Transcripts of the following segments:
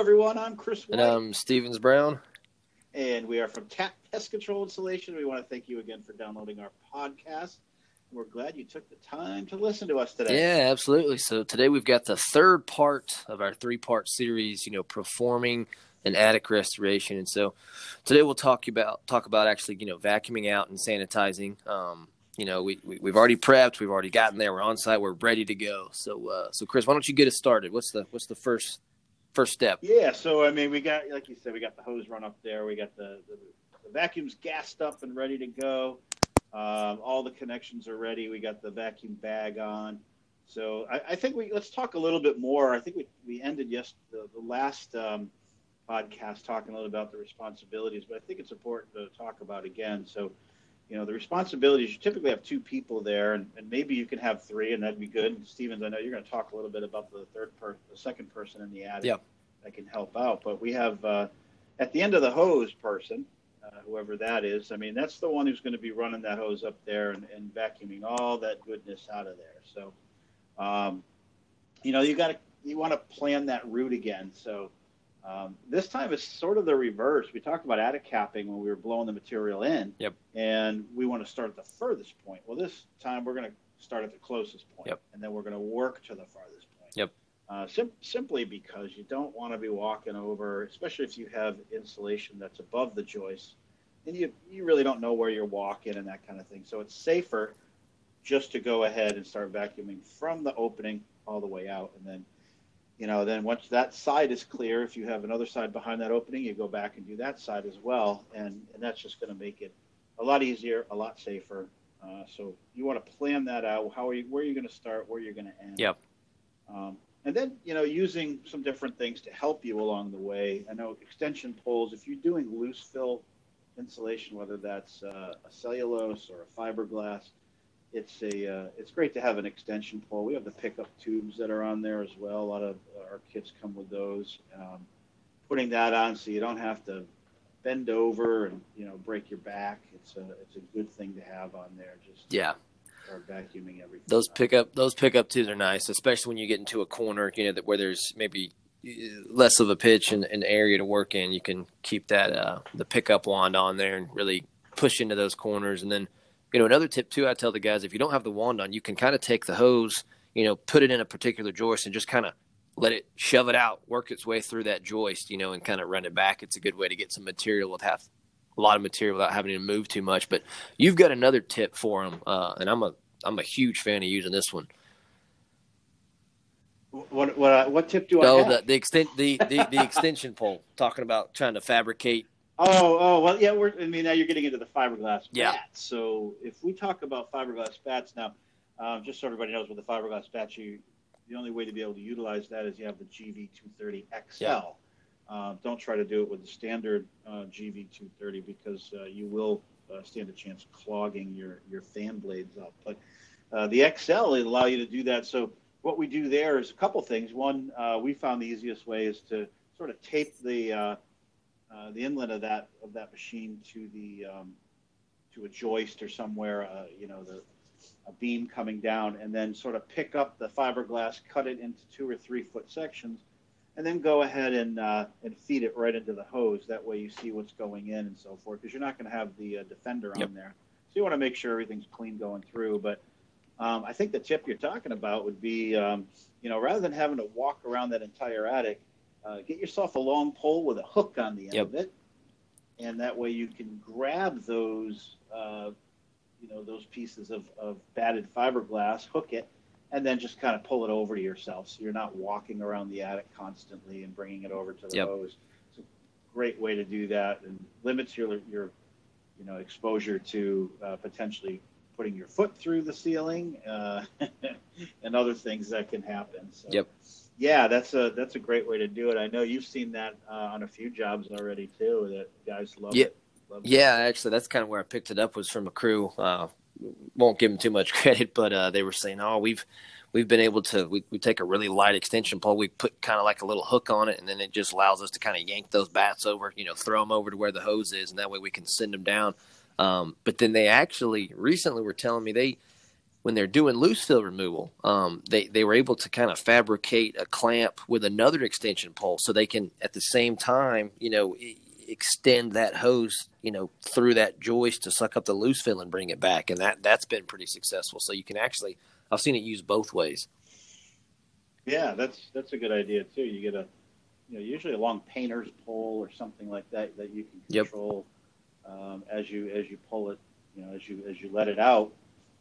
everyone. I'm Chris White. And I'm Stevens Brown. And we are from Tap Pest Control Insulation. We want to thank you again for downloading our podcast. We're glad you took the time to listen to us today. Yeah, absolutely. So today we've got the third part of our three part series, you know, performing an attic restoration. And so today we'll talk about talk about actually, you know, vacuuming out and sanitizing. Um, you know, we, we have already prepped, we've already gotten there, we're on site, we're ready to go. So uh, so Chris, why don't you get us started? What's the what's the first first step? Yeah, so I mean, we got like you said, we got the hose run up there. We got the, the, the vacuums gassed up and ready to go. Um, all the connections are ready. We got the vacuum bag on. So I, I, think we let's talk a little bit more. I think we, we ended yes the, the last um, podcast talking a little about the responsibilities, but I think it's important to talk about again. So you know the responsibilities. You typically have two people there, and, and maybe you can have three, and that'd be good. And Stevens, I know you're going to talk a little bit about the third person, the second person in the attic yep. that can help out. But we have uh, at the end of the hose person, uh, whoever that is. I mean, that's the one who's going to be running that hose up there and, and vacuuming all that goodness out of there. So, um, you know, you got to you want to plan that route again. So um, this time it's sort of the reverse. We talked about attic capping when we were blowing the material in. Yep. And we want to start at the furthest point. Well, this time we're going to start at the closest point, yep. and then we're going to work to the farthest point. Yep. Uh, sim- simply because you don't want to be walking over, especially if you have insulation that's above the joist, and you you really don't know where you're walking and that kind of thing. So it's safer just to go ahead and start vacuuming from the opening all the way out, and then you know, then once that side is clear, if you have another side behind that opening, you go back and do that side as well, and and that's just going to make it a lot easier, a lot safer. Uh, so you want to plan that out. How are you? Where are you going to start? Where you're going to end? Yep. Um, and then you know, using some different things to help you along the way. I know extension poles. If you're doing loose fill insulation, whether that's uh, a cellulose or a fiberglass, it's a uh, it's great to have an extension pole. We have the pickup tubes that are on there as well. A lot of our kits come with those. Um, putting that on so you don't have to bend over and you know break your back. It's a it's a good thing to have on there. Just yeah. Vacuuming everything. Those pickup those pickup tubes are nice, especially when you get into a corner. You know that where there's maybe less of a pitch and an area to work in. You can keep that uh, the pickup wand on there and really push into those corners, and then you know, another tip too, I tell the guys if you don't have the wand on, you can kind of take the hose, you know, put it in a particular joist and just kind of let it shove it out, work its way through that joist, you know, and kind of run it back. It's a good way to get some material with half a lot of material without having to move too much. But you've got another tip for them, uh, and I'm a I'm a huge fan of using this one. What what what tip do I? Oh, the the extent the, the, the extension pole. Talking about trying to fabricate Oh, oh, well, yeah. We're. I mean, now you're getting into the fiberglass yeah. batts. So if we talk about fiberglass batts now, um, just so everybody knows, with the fiberglass batts, you the only way to be able to utilize that is you have the GV230 XL. Yeah. Uh, don't try to do it with the standard uh, GV230 because uh, you will uh, stand a chance clogging your your fan blades up. But uh, the XL allow you to do that. So what we do there is a couple things. One, uh, we found the easiest way is to sort of tape the uh, the inlet of that of that machine to the um, to a joist or somewhere, uh, you know, the a beam coming down, and then sort of pick up the fiberglass, cut it into two or three foot sections, and then go ahead and uh, and feed it right into the hose. That way, you see what's going in and so forth, because you're not going to have the uh, defender yep. on there. So you want to make sure everything's clean going through. But um, I think the tip you're talking about would be, um, you know, rather than having to walk around that entire attic, uh, get yourself a long pole with a hook on the end yep. of it, and that way you can grab those, uh, you know, those pieces of, of batted fiberglass, hook it, and then just kind of pull it over to yourself, so you're not walking around the attic constantly and bringing it over to the yep. hose. It's a great way to do that, and limits your your, you know, exposure to uh, potentially putting your foot through the ceiling uh, and other things that can happen. So, yep yeah, that's a that's a great way to do it. I know you've seen that uh, on a few jobs already too. That guys love yeah. it. Love yeah, it. actually, that's kind of where I picked it up was from a crew. Uh, won't give them too much credit, but uh, they were saying, "Oh, we've we've been able to we, we take a really light extension pole, we put kind of like a little hook on it, and then it just allows us to kind of yank those batts over, you know, throw them over to where the hose is, and that way we can send them down." Um, but then they actually recently were telling me they when they're doing loose fill removal, um, they they were able to kind of fabricate a clamp with another extension pole, so they can at the same time, you know, extend that hose, you know, through that joist to suck up the loose fill and bring it back, and that that's been pretty successful. So you can actually, I've seen it used both ways. Yeah, that's that's a good idea too. You get a, you know, usually a long painter's pole or something like that that you can control yep. um, as you as you pull it, you know, as you as you let it out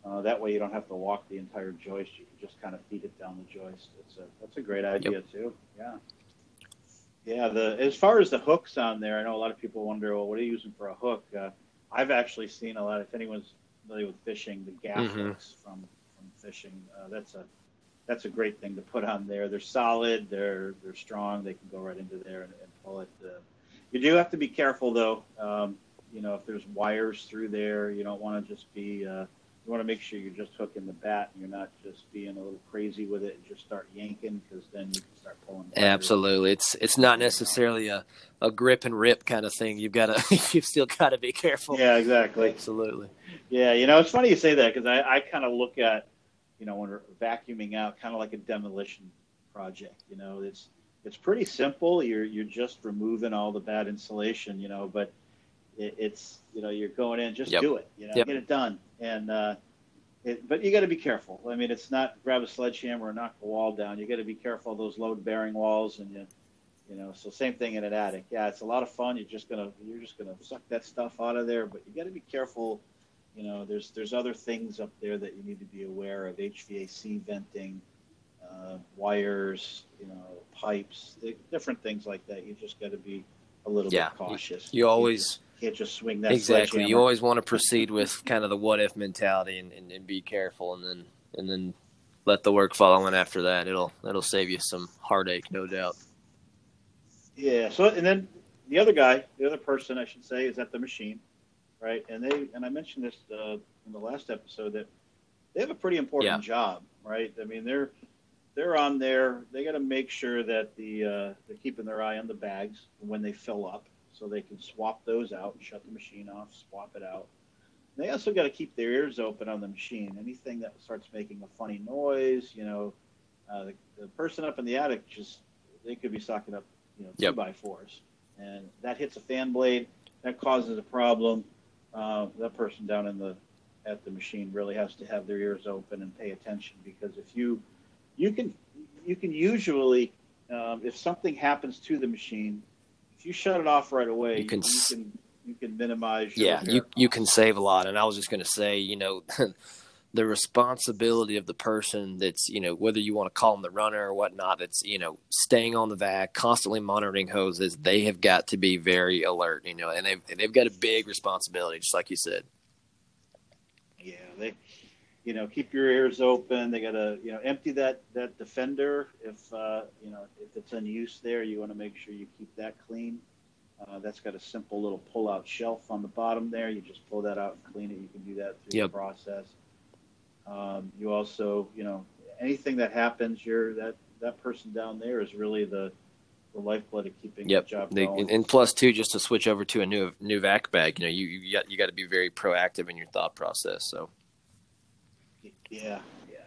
uh, that way, you don't have to walk the entire joist. You can just kind of feed it down the joist. It's a that's a great idea yep. too. Yeah, yeah. The as far as the hooks on there, I know a lot of people wonder, well, what are you using for a hook? Uh, I've actually seen a lot. If anyone's familiar with fishing, the gaff mm-hmm. hooks from from fishing, uh, that's a that's a great thing to put on there. They're solid. They're they're strong. They can go right into there and, and pull it. Uh, you do have to be careful though. Um, you know, if there's wires through there, you don't want to just be uh, you want to make sure you're just hooking the batt and you're not just being a little crazy with it and just start yanking because then you can start pulling. Absolutely, it's it's not necessarily a, a grip and rip kind of thing. You've got to you've still got to be careful. Yeah, exactly. Absolutely. Yeah, you know it's funny you say that because I, I kind of look at you know when we're vacuuming out kind of like a demolition project. You know it's it's pretty simple. You're you're just removing all the bad insulation. You know, but it, it's you know you're going in just yep. do it. You know, yep. get it done and uh, it, but you got to be careful. I mean, it's not grab a sledgehammer and knock the wall down. You got to be careful of those load bearing walls, and you, you know. So same thing in an attic. Yeah, it's a lot of fun. You're just gonna you're just gonna suck that stuff out of there, but you got to be careful. You know, there's there's other things up there that you need to be aware of: HVAC venting, uh, wires, you know, pipes, different things like that. You just got to be a little yeah, bit cautious. You, you always can't just swing that. Exactly. You always want to proceed with kind of the what if mentality and, and, and, be careful, and then and then let the work follow in after that. It'll it'll save you some heartache, no doubt. Yeah. So and then the other guy, the other person, I should say, is at the machine, right? And they and I mentioned this uh, in the last episode that they have a pretty important yeah. job, right? I mean, they're they're on there. They got to make sure that the uh, they're keeping their eye on the bags when they fill up, so they can swap those out and shut the machine off, swap it out. They also got to keep their ears open on the machine. Anything that starts making a funny noise, you know, uh, the, the, person up in the attic just they could be sucking up, you know, two yep. by fours, and that hits a fan blade, that causes a problem. Uh, that person down in the at the machine really has to have their ears open and pay attention because if you you can you can usually um, if something happens to the machine if you shut it off right away, you can you can, you can minimize. yeah, you you can save a lot. And I was just going to say, you know. the responsibility of the person that's you know whether you want to call them the runner or whatnot that's you know staying on the vac constantly monitoring hoses they have got to be very alert you know and they've, they've got a big responsibility just like you said yeah they you know, keep your ears open. They got to, you know, empty that that defender if uh, you know if it's in use there. You want to make sure you keep that clean. Uh, that's got a simple little pull-out shelf on the bottom there. You just pull that out and clean it. You can do that through yep. the process. Um, you also, you know, anything that happens, you're that that person down there is really the the lifeblood of keeping yep. the job going. And, and plus, too, just to switch over to a new new vac bag, you know, you you got you got to be very proactive in your thought process. So yeah, yeah.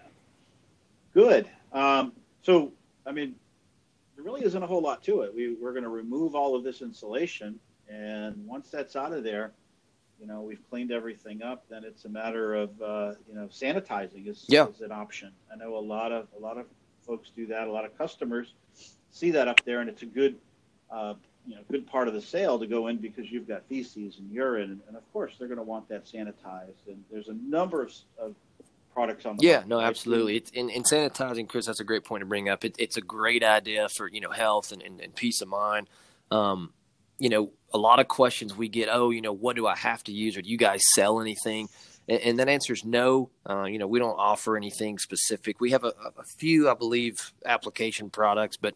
Good. Um, so, I mean, there really isn't a whole lot to it. We, we're going to remove all of this insulation, and once that's out of there, you know, we've cleaned everything up. Then it's a matter of uh, you know sanitizing is, yeah. is an option. I know a lot of a lot of folks do that. A lot of customers see that up there, and it's a good uh, you know good part of the sale to go in because you've got feces and urine, and, and of course they're going to want that sanitized. And there's a number of, of products on the yeah no absolutely. It's in, in sanitizing chris that's a great point to bring up. It, it's a great idea for you know health and, and, and peace of mind. Um, you know a lot of questions we get oh you know what do i have to use? Or do you guys sell anything? And, and that answer is no. Uh, you know we don't offer anything specific. We have a, a few i believe application products but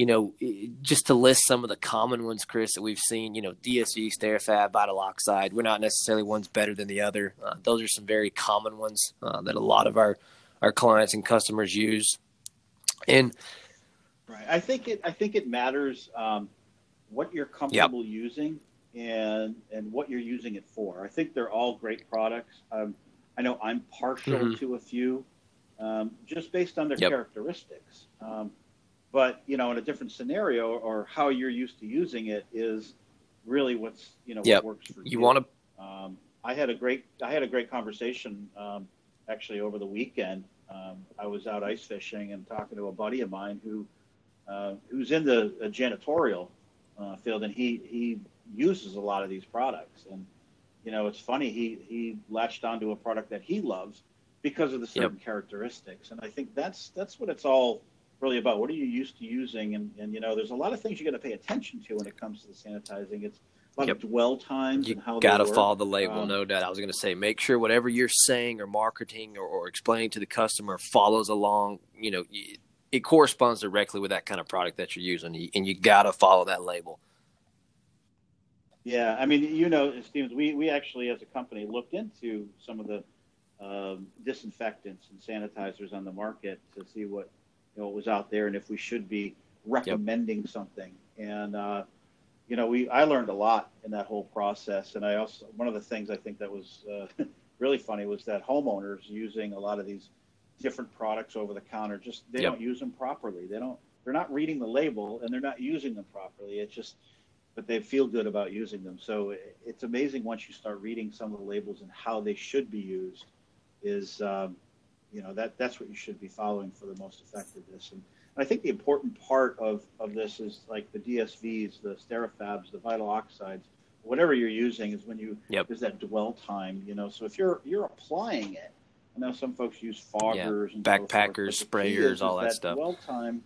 you know, just to list some of the common ones, Chris, that we've seen, you know, DSV, Sterifab, Vital Oxide, we're not necessarily one's better than the other. Uh, those are some very common ones uh, that a lot of our, our clients and customers use. And right, I think it, I think it matters um, what you're comfortable yep. using and and what you're using it for. I think they're all great products. Um, I know I'm partial Mhm. to a few, um, just based on their Yep. characteristics. Um, but you know, in a different scenario, or how you're used to using it is really what's you know Yep. what works for You You want to um, I had a great I had a great conversation um, actually over the weekend. Um, I was out ice fishing and talking to a buddy of mine who uh, who's in the janitorial uh, field, and he he uses a lot of these products. And you know, it's funny he he latched onto a product that he loves because of the certain characteristics. And I think that's that's what it's all really about. What are you used to using? And and you know, there's a lot of things you got to pay attention to when it comes to the sanitizing. It's a lot Yep. of dwell times you and how got to follow the label, Um, no doubt. I was going to say, make sure whatever you're saying or marketing or, or explaining to the customer follows along. You know, it corresponds directly with that kind of product that you're using, and you got to follow that label. Yeah, I mean, you know, Stevens, we, we actually, as a company, looked into some of the um, disinfectants and sanitizers on the market to see what you know what was out there and if we should be recommending something. And uh, you know, we I learned a lot in that whole process. And I also one of the things I think that was uh, really funny was that homeowners using a lot of these different products over the counter just they Yep. don't use them properly. They don't. They're not reading the label and they're not using them properly. It's just but they feel good about using them. So it's amazing once you start reading some of the labels and how they should be used. Is um, you know that that's what you should be following for the most effectiveness. And I think the important part of of this is like the DSVs, the Sterifabs, the vital oxides, whatever you're using is when you Yep. there's that dwell time. You know, so if you're you're applying it, I know some folks use foggers and so forth, Backpackers, but sprayers, is- all is that stuff. Dwell time.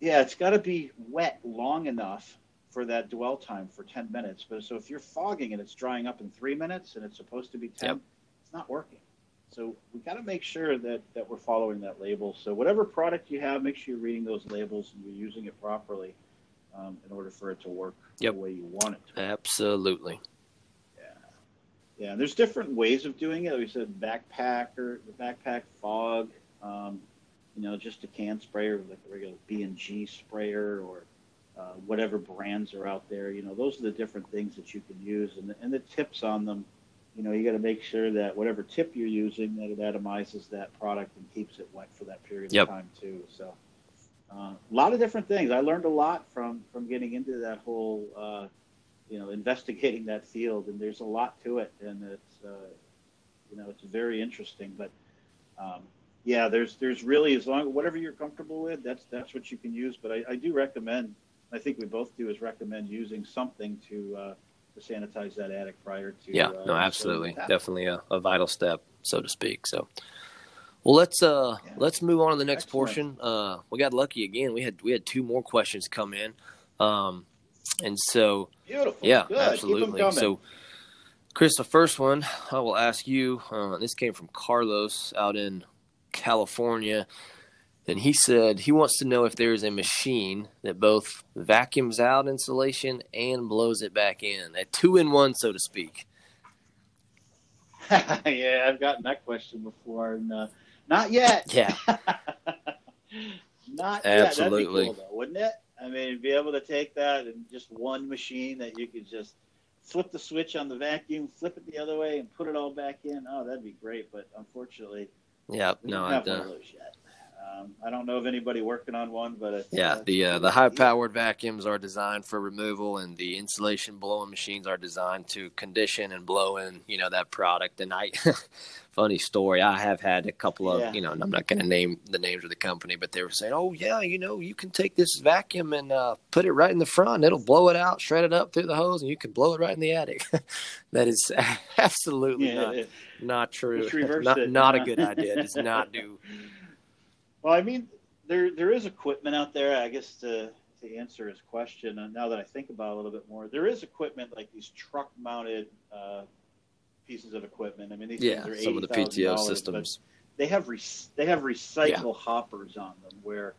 Yeah, it's got to be wet long enough for that dwell time for 10 minutes. But so if you're fogging and it's drying up in three minutes and it's supposed to be 10, Yep. it's not working. So we got to make sure that, that we're following that label. So whatever product you have, make sure you're reading those labels and you're using it properly um, in order for it to work Yep. the way you want it to. Absolutely. Yeah, Yeah. and there's different ways of doing it. We said backpacker, the backpack fog, um, you know, just a can sprayer like a regular B and G sprayer or uh, whatever brands are out there. You know, those are the different things that you can use, and the, and the tips on them. You know, you got to make sure that whatever tip you're using, that it atomizes that product and keeps it wet for that period Yep. of time too. So, uh, a lot of different things. I learned a lot from from getting into that whole. Uh, you know, investigating that field, and there's a lot to it, and it's, uh, you know, it's very interesting. But um, yeah, there's there's really as long whatever you're comfortable with, that's that's what you can use. But I, I do recommend, I think we both do, is recommend using something to uh, to sanitize that attic prior to. Yeah, uh, no, absolutely, definitely a, a vital step, so to speak. So, well, let's uh Yeah. let's move on to the next Excellent. portion. Uh, we got lucky again. We had we had two more questions come in, um, and so Beautiful. yeah, Good. Absolutely. So, Chris, the first one I will ask you. Uh, this came from Carlos out in California. And he said he wants to know if there is a machine that both vacuums out insulation and blows it back in, a two in one, so to speak. yeah, I've gotten that question before, and uh, not yet. Yeah. Not Absolutely. Yet. Cool, though, wouldn't it? I mean, be able to take that and just one machine that you could just flip the switch on the vacuum, flip it the other way, and put it all back in. Oh, that'd be great. But unfortunately, Yeah, we I don't one of those yet. Um, I don't know of anybody working on one, but yeah, uh, the uh, the high powered vacuums are designed for removal, and the insulation blowing machines are designed to condition and blow in, you know, that product. And I, funny story, I have had a couple of, Yeah. you know, and I'm not going to name the names of the company, but they were saying, oh yeah, you know, you can take this vacuum and uh, put it right in the front, and it'll blow it out, shred it up through the hose, and you can blow it right in the attic. that is absolutely Yeah, not it- not true. Not it. not a good idea. It does not do. Well, I mean, there there is equipment out there. I guess to to answer his question, and now that I think about it a little bit more, there is equipment like these truck mounted uh, pieces of equipment. I mean, these Yeah, things are some of the PTO systems. They have re- they have recycle hoppers on them where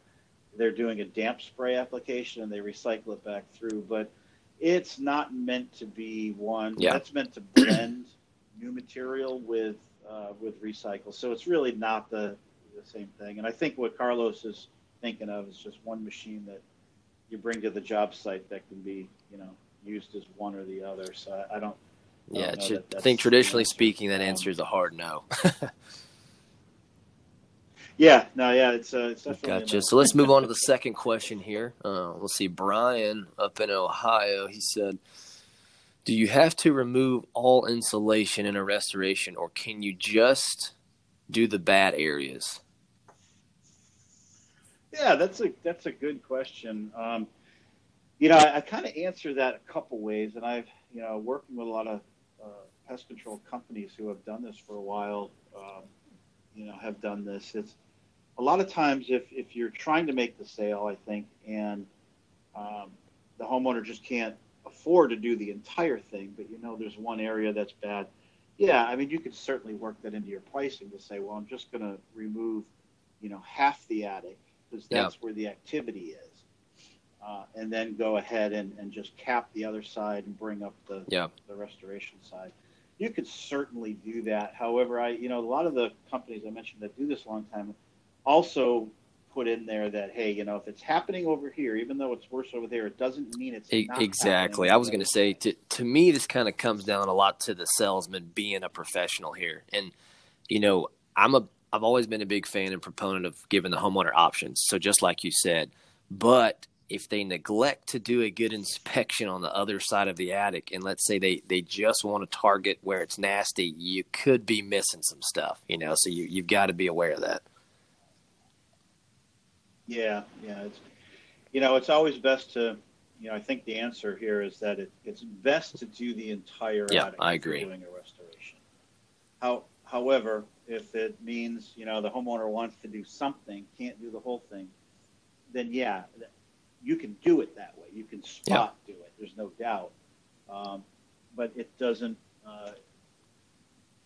they're doing a damp spray application and they recycle it back through, but it's not meant to be one. Yeah. That's meant to blend new material with uh, with recycle. So it's really not the the same thing. And I think what Carlos is thinking of is just one machine that you bring to the job site that can be, you know, used as one or the other. So I, I don't, Yeah, no, tr- that- I think traditionally speaking, that answer is a hard no. Yeah, no, yeah, it's uh, it's Gotcha. no. So let's move on to the second question here. Uh, let's see. Brian up in Ohio, he said, "Do you have to remove all insulation in a restoration, or can you just do the bad areas?" Yeah, that's a that's a good question. Um, you know, I, I kind of answer that a couple ways, and I've you know working with a lot of uh, pest control companies who have done this for a while. Um, you know, have done this. It's a lot of times if if you're trying to make the sale, I think, and um, the homeowner just can't afford to do the entire thing, but you know there's one area that's bad. Yeah, I mean you could certainly work that into your pricing to say, well, I'm just going to remove, you know, half the attic because that's where the activity is, uh, and then go ahead and, and just cap the other side and bring up the Yeah. the restoration side. You could certainly do that. However, I you know a lot of the companies I mentioned that do this a long time also put in there that hey, you know, if it's happening over here, even though it's worse over there, it doesn't mean it's not exactly. I was going to say to to me this kind of comes down a lot to the salesman being a professional here. And you know, I'm a I've always been a big fan and proponent of giving the homeowner options. So just like you said, but if they neglect to do a good inspection on the other side of the attic and let's say they they just want to target where it's nasty, you could be missing some stuff, you know. So you you've got to be aware of that. Yeah, yeah. It's you know, it's always best to you know, I think the answer here is that it, it's best to do the entire Yeah, attic I agree. doing a restoration. How however, if it means, you know, the homeowner wants to do something, can't do the whole thing, then yeah, you can do it that way. You can spot do it. There's no doubt. Um, but it doesn't uh,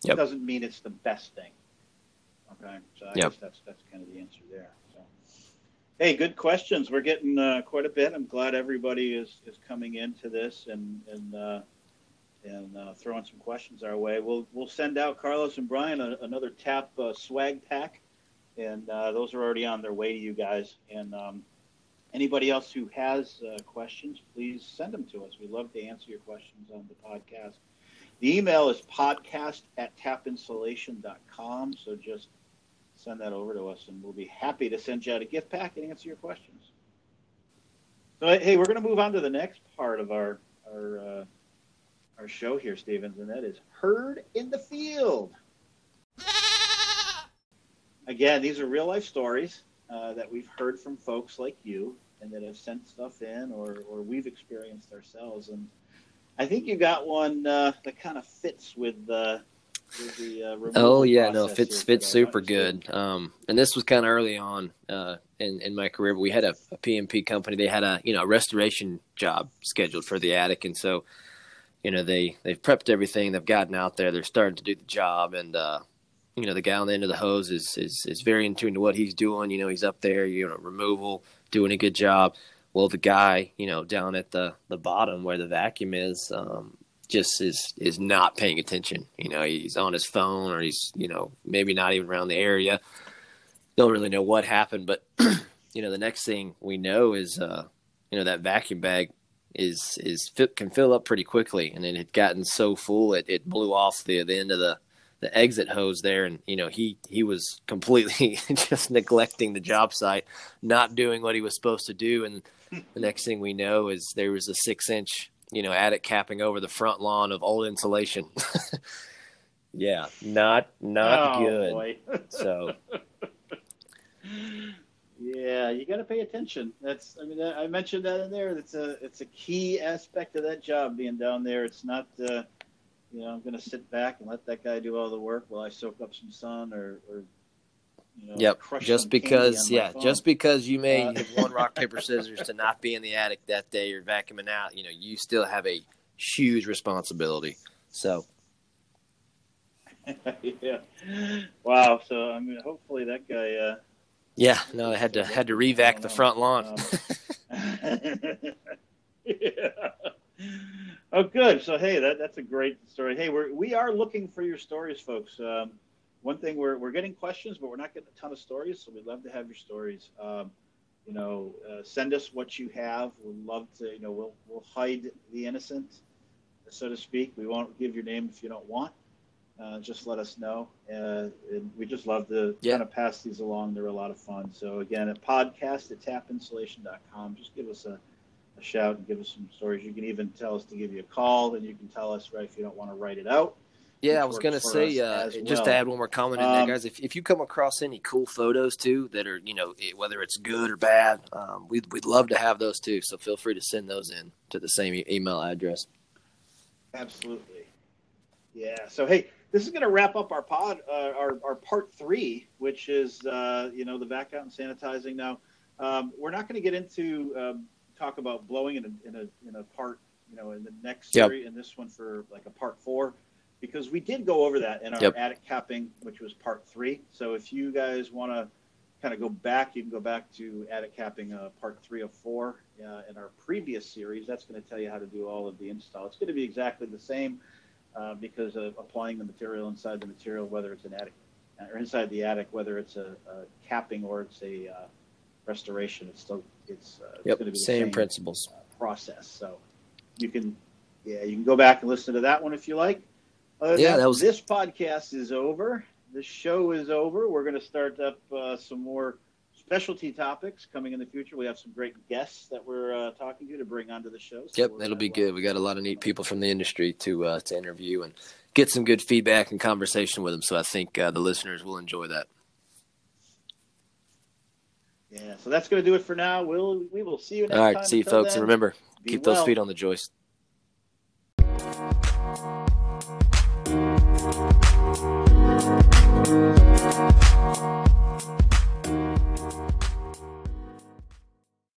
Yep. it doesn't mean it's the best thing. Okay, so I Yep. guess that's that's kind of the answer there. So, hey, good questions. We're getting uh, quite a bit. I'm glad everybody is is coming into this and and uh, and uh, throwing some questions our way. We'll we'll send out Carlos and Brian a, another tap uh, swag pack, and uh, those are already on their way to you guys. And um, anybody else who has uh, questions, please send them to us. We love to answer your questions on the podcast. The email is podcast at tapinsulation.com. So just send that over to us, and we'll be happy to send you out a gift pack and answer your questions. So, hey, we're going to move on to the next part of our our uh, our show here, Stevens, and that is heard in the field. Again, these are real life stories uh, that we've heard from folks like you, and that have sent stuff in, or or we've experienced ourselves. And I think you got one uh, that kind of fits with, uh, with the uh, Oh yeah, no, fits fits super good. Um, and this was kind of early on uh, in in my career. But we had a, a PMP company. They had a you know a restoration job scheduled for the attic, and so you know they they've prepped everything. They've gotten out there. They're starting to do the job, and uh, you know the guy on the end of the hose is is is very in tune to what he's doing. You know he's up there, you know removal, doing a good job. Well, the guy you know down at the the bottom where the vacuum is. Um, just is is not paying attention. You know, he's on his phone or he's you know maybe not even around the area. Don't really know what happened, but you know the next thing we know is uh, you know that vacuum bag is is fit, can fill up pretty quickly, and it had gotten so full it, it blew off the the end of the the exit hose there, and you know he he was completely just neglecting the job site, not doing what he was supposed to do, and the next thing we know is there was a six inch you know, attic capping over the front lawn of old insulation. yeah, not not oh, good. So yeah, you got to pay attention. That's I mean I mentioned that in there. It's a it's a key aspect of that job being down there. It's not uh, you know I'm going to sit back and let that guy do all the work while I soak up some sun or, or you know yep, just because yeah, phone. just because you may Uh, have won rock paper scissors to not be in the attic that day or vacuuming out, you know, you still have a huge responsibility. So yeah. Wow. So I mean, hopefully that guy. Uh, yeah, no, I had to had to revac the front lawn. Yeah. Oh, good. So, hey, that, that's a great story. Hey, we're we are looking for your stories, folks. Um, one thing we're we're getting questions, but we're not getting a ton of stories. So we'd love to have your stories. Um, you know, uh, send us what you have. We'd love to. You know, we'll we'll hide the innocent. so to speak. We won't give your name if you don't want. Uh, just let us know. Uh, and we just love to Yeah. kind of pass these along. They're a lot of fun. So again, at podcast at tapinsulation.com, just give us a, a shout and give us some stories. You can even tell us to give you a call, and you can tell us right if you don't want to write it out. Yeah, I was gonna say, uh, just to add one more comment in Um, there, guys. If, if you come across any cool photos too that are, you know, whether it's good or bad, um, we'd we'd love to have those too. So feel free to send those in to the same e- email address. Absolutely. Yeah. So hey, this is going to wrap up our pod, uh, our our part three, which is uh, you know the back out and sanitizing. Now, um, we're not going to get into um, talk about blowing in a, in a in a part, you know, in the next Yep. series, in this one for like a part four, because we did go over that in our Yep. attic capping, which was part three. So if you guys want to kind of go back, you can go back to attic capping uh, part three of four uh, in our previous series. That's going to tell you how to do all of the install. It's going to be exactly the same uh, because of applying the material inside the material, whether it's an attic or inside the attic, whether it's a, a capping or it's a uh, restoration. It's still it's, uh, it's Yep, going to be the same same principles. uh, process. So you can yeah you can go back and listen to that one if you like. Other Yeah, that was- this podcast is over. The show is over. We're going to start up uh, some more specialty topics coming in the future. We have some great guests that we're uh, talking to to bring onto the show. So Yep, it'll be good. We got a lot of neat people from the industry to uh, to interview and get some good feedback and conversation with them. So I think uh, the listeners will enjoy that. Yeah, so that's going to do it for now. We'll we will see you next All right, time. see you Until folks, then, and remember, be keep those feet on the joist.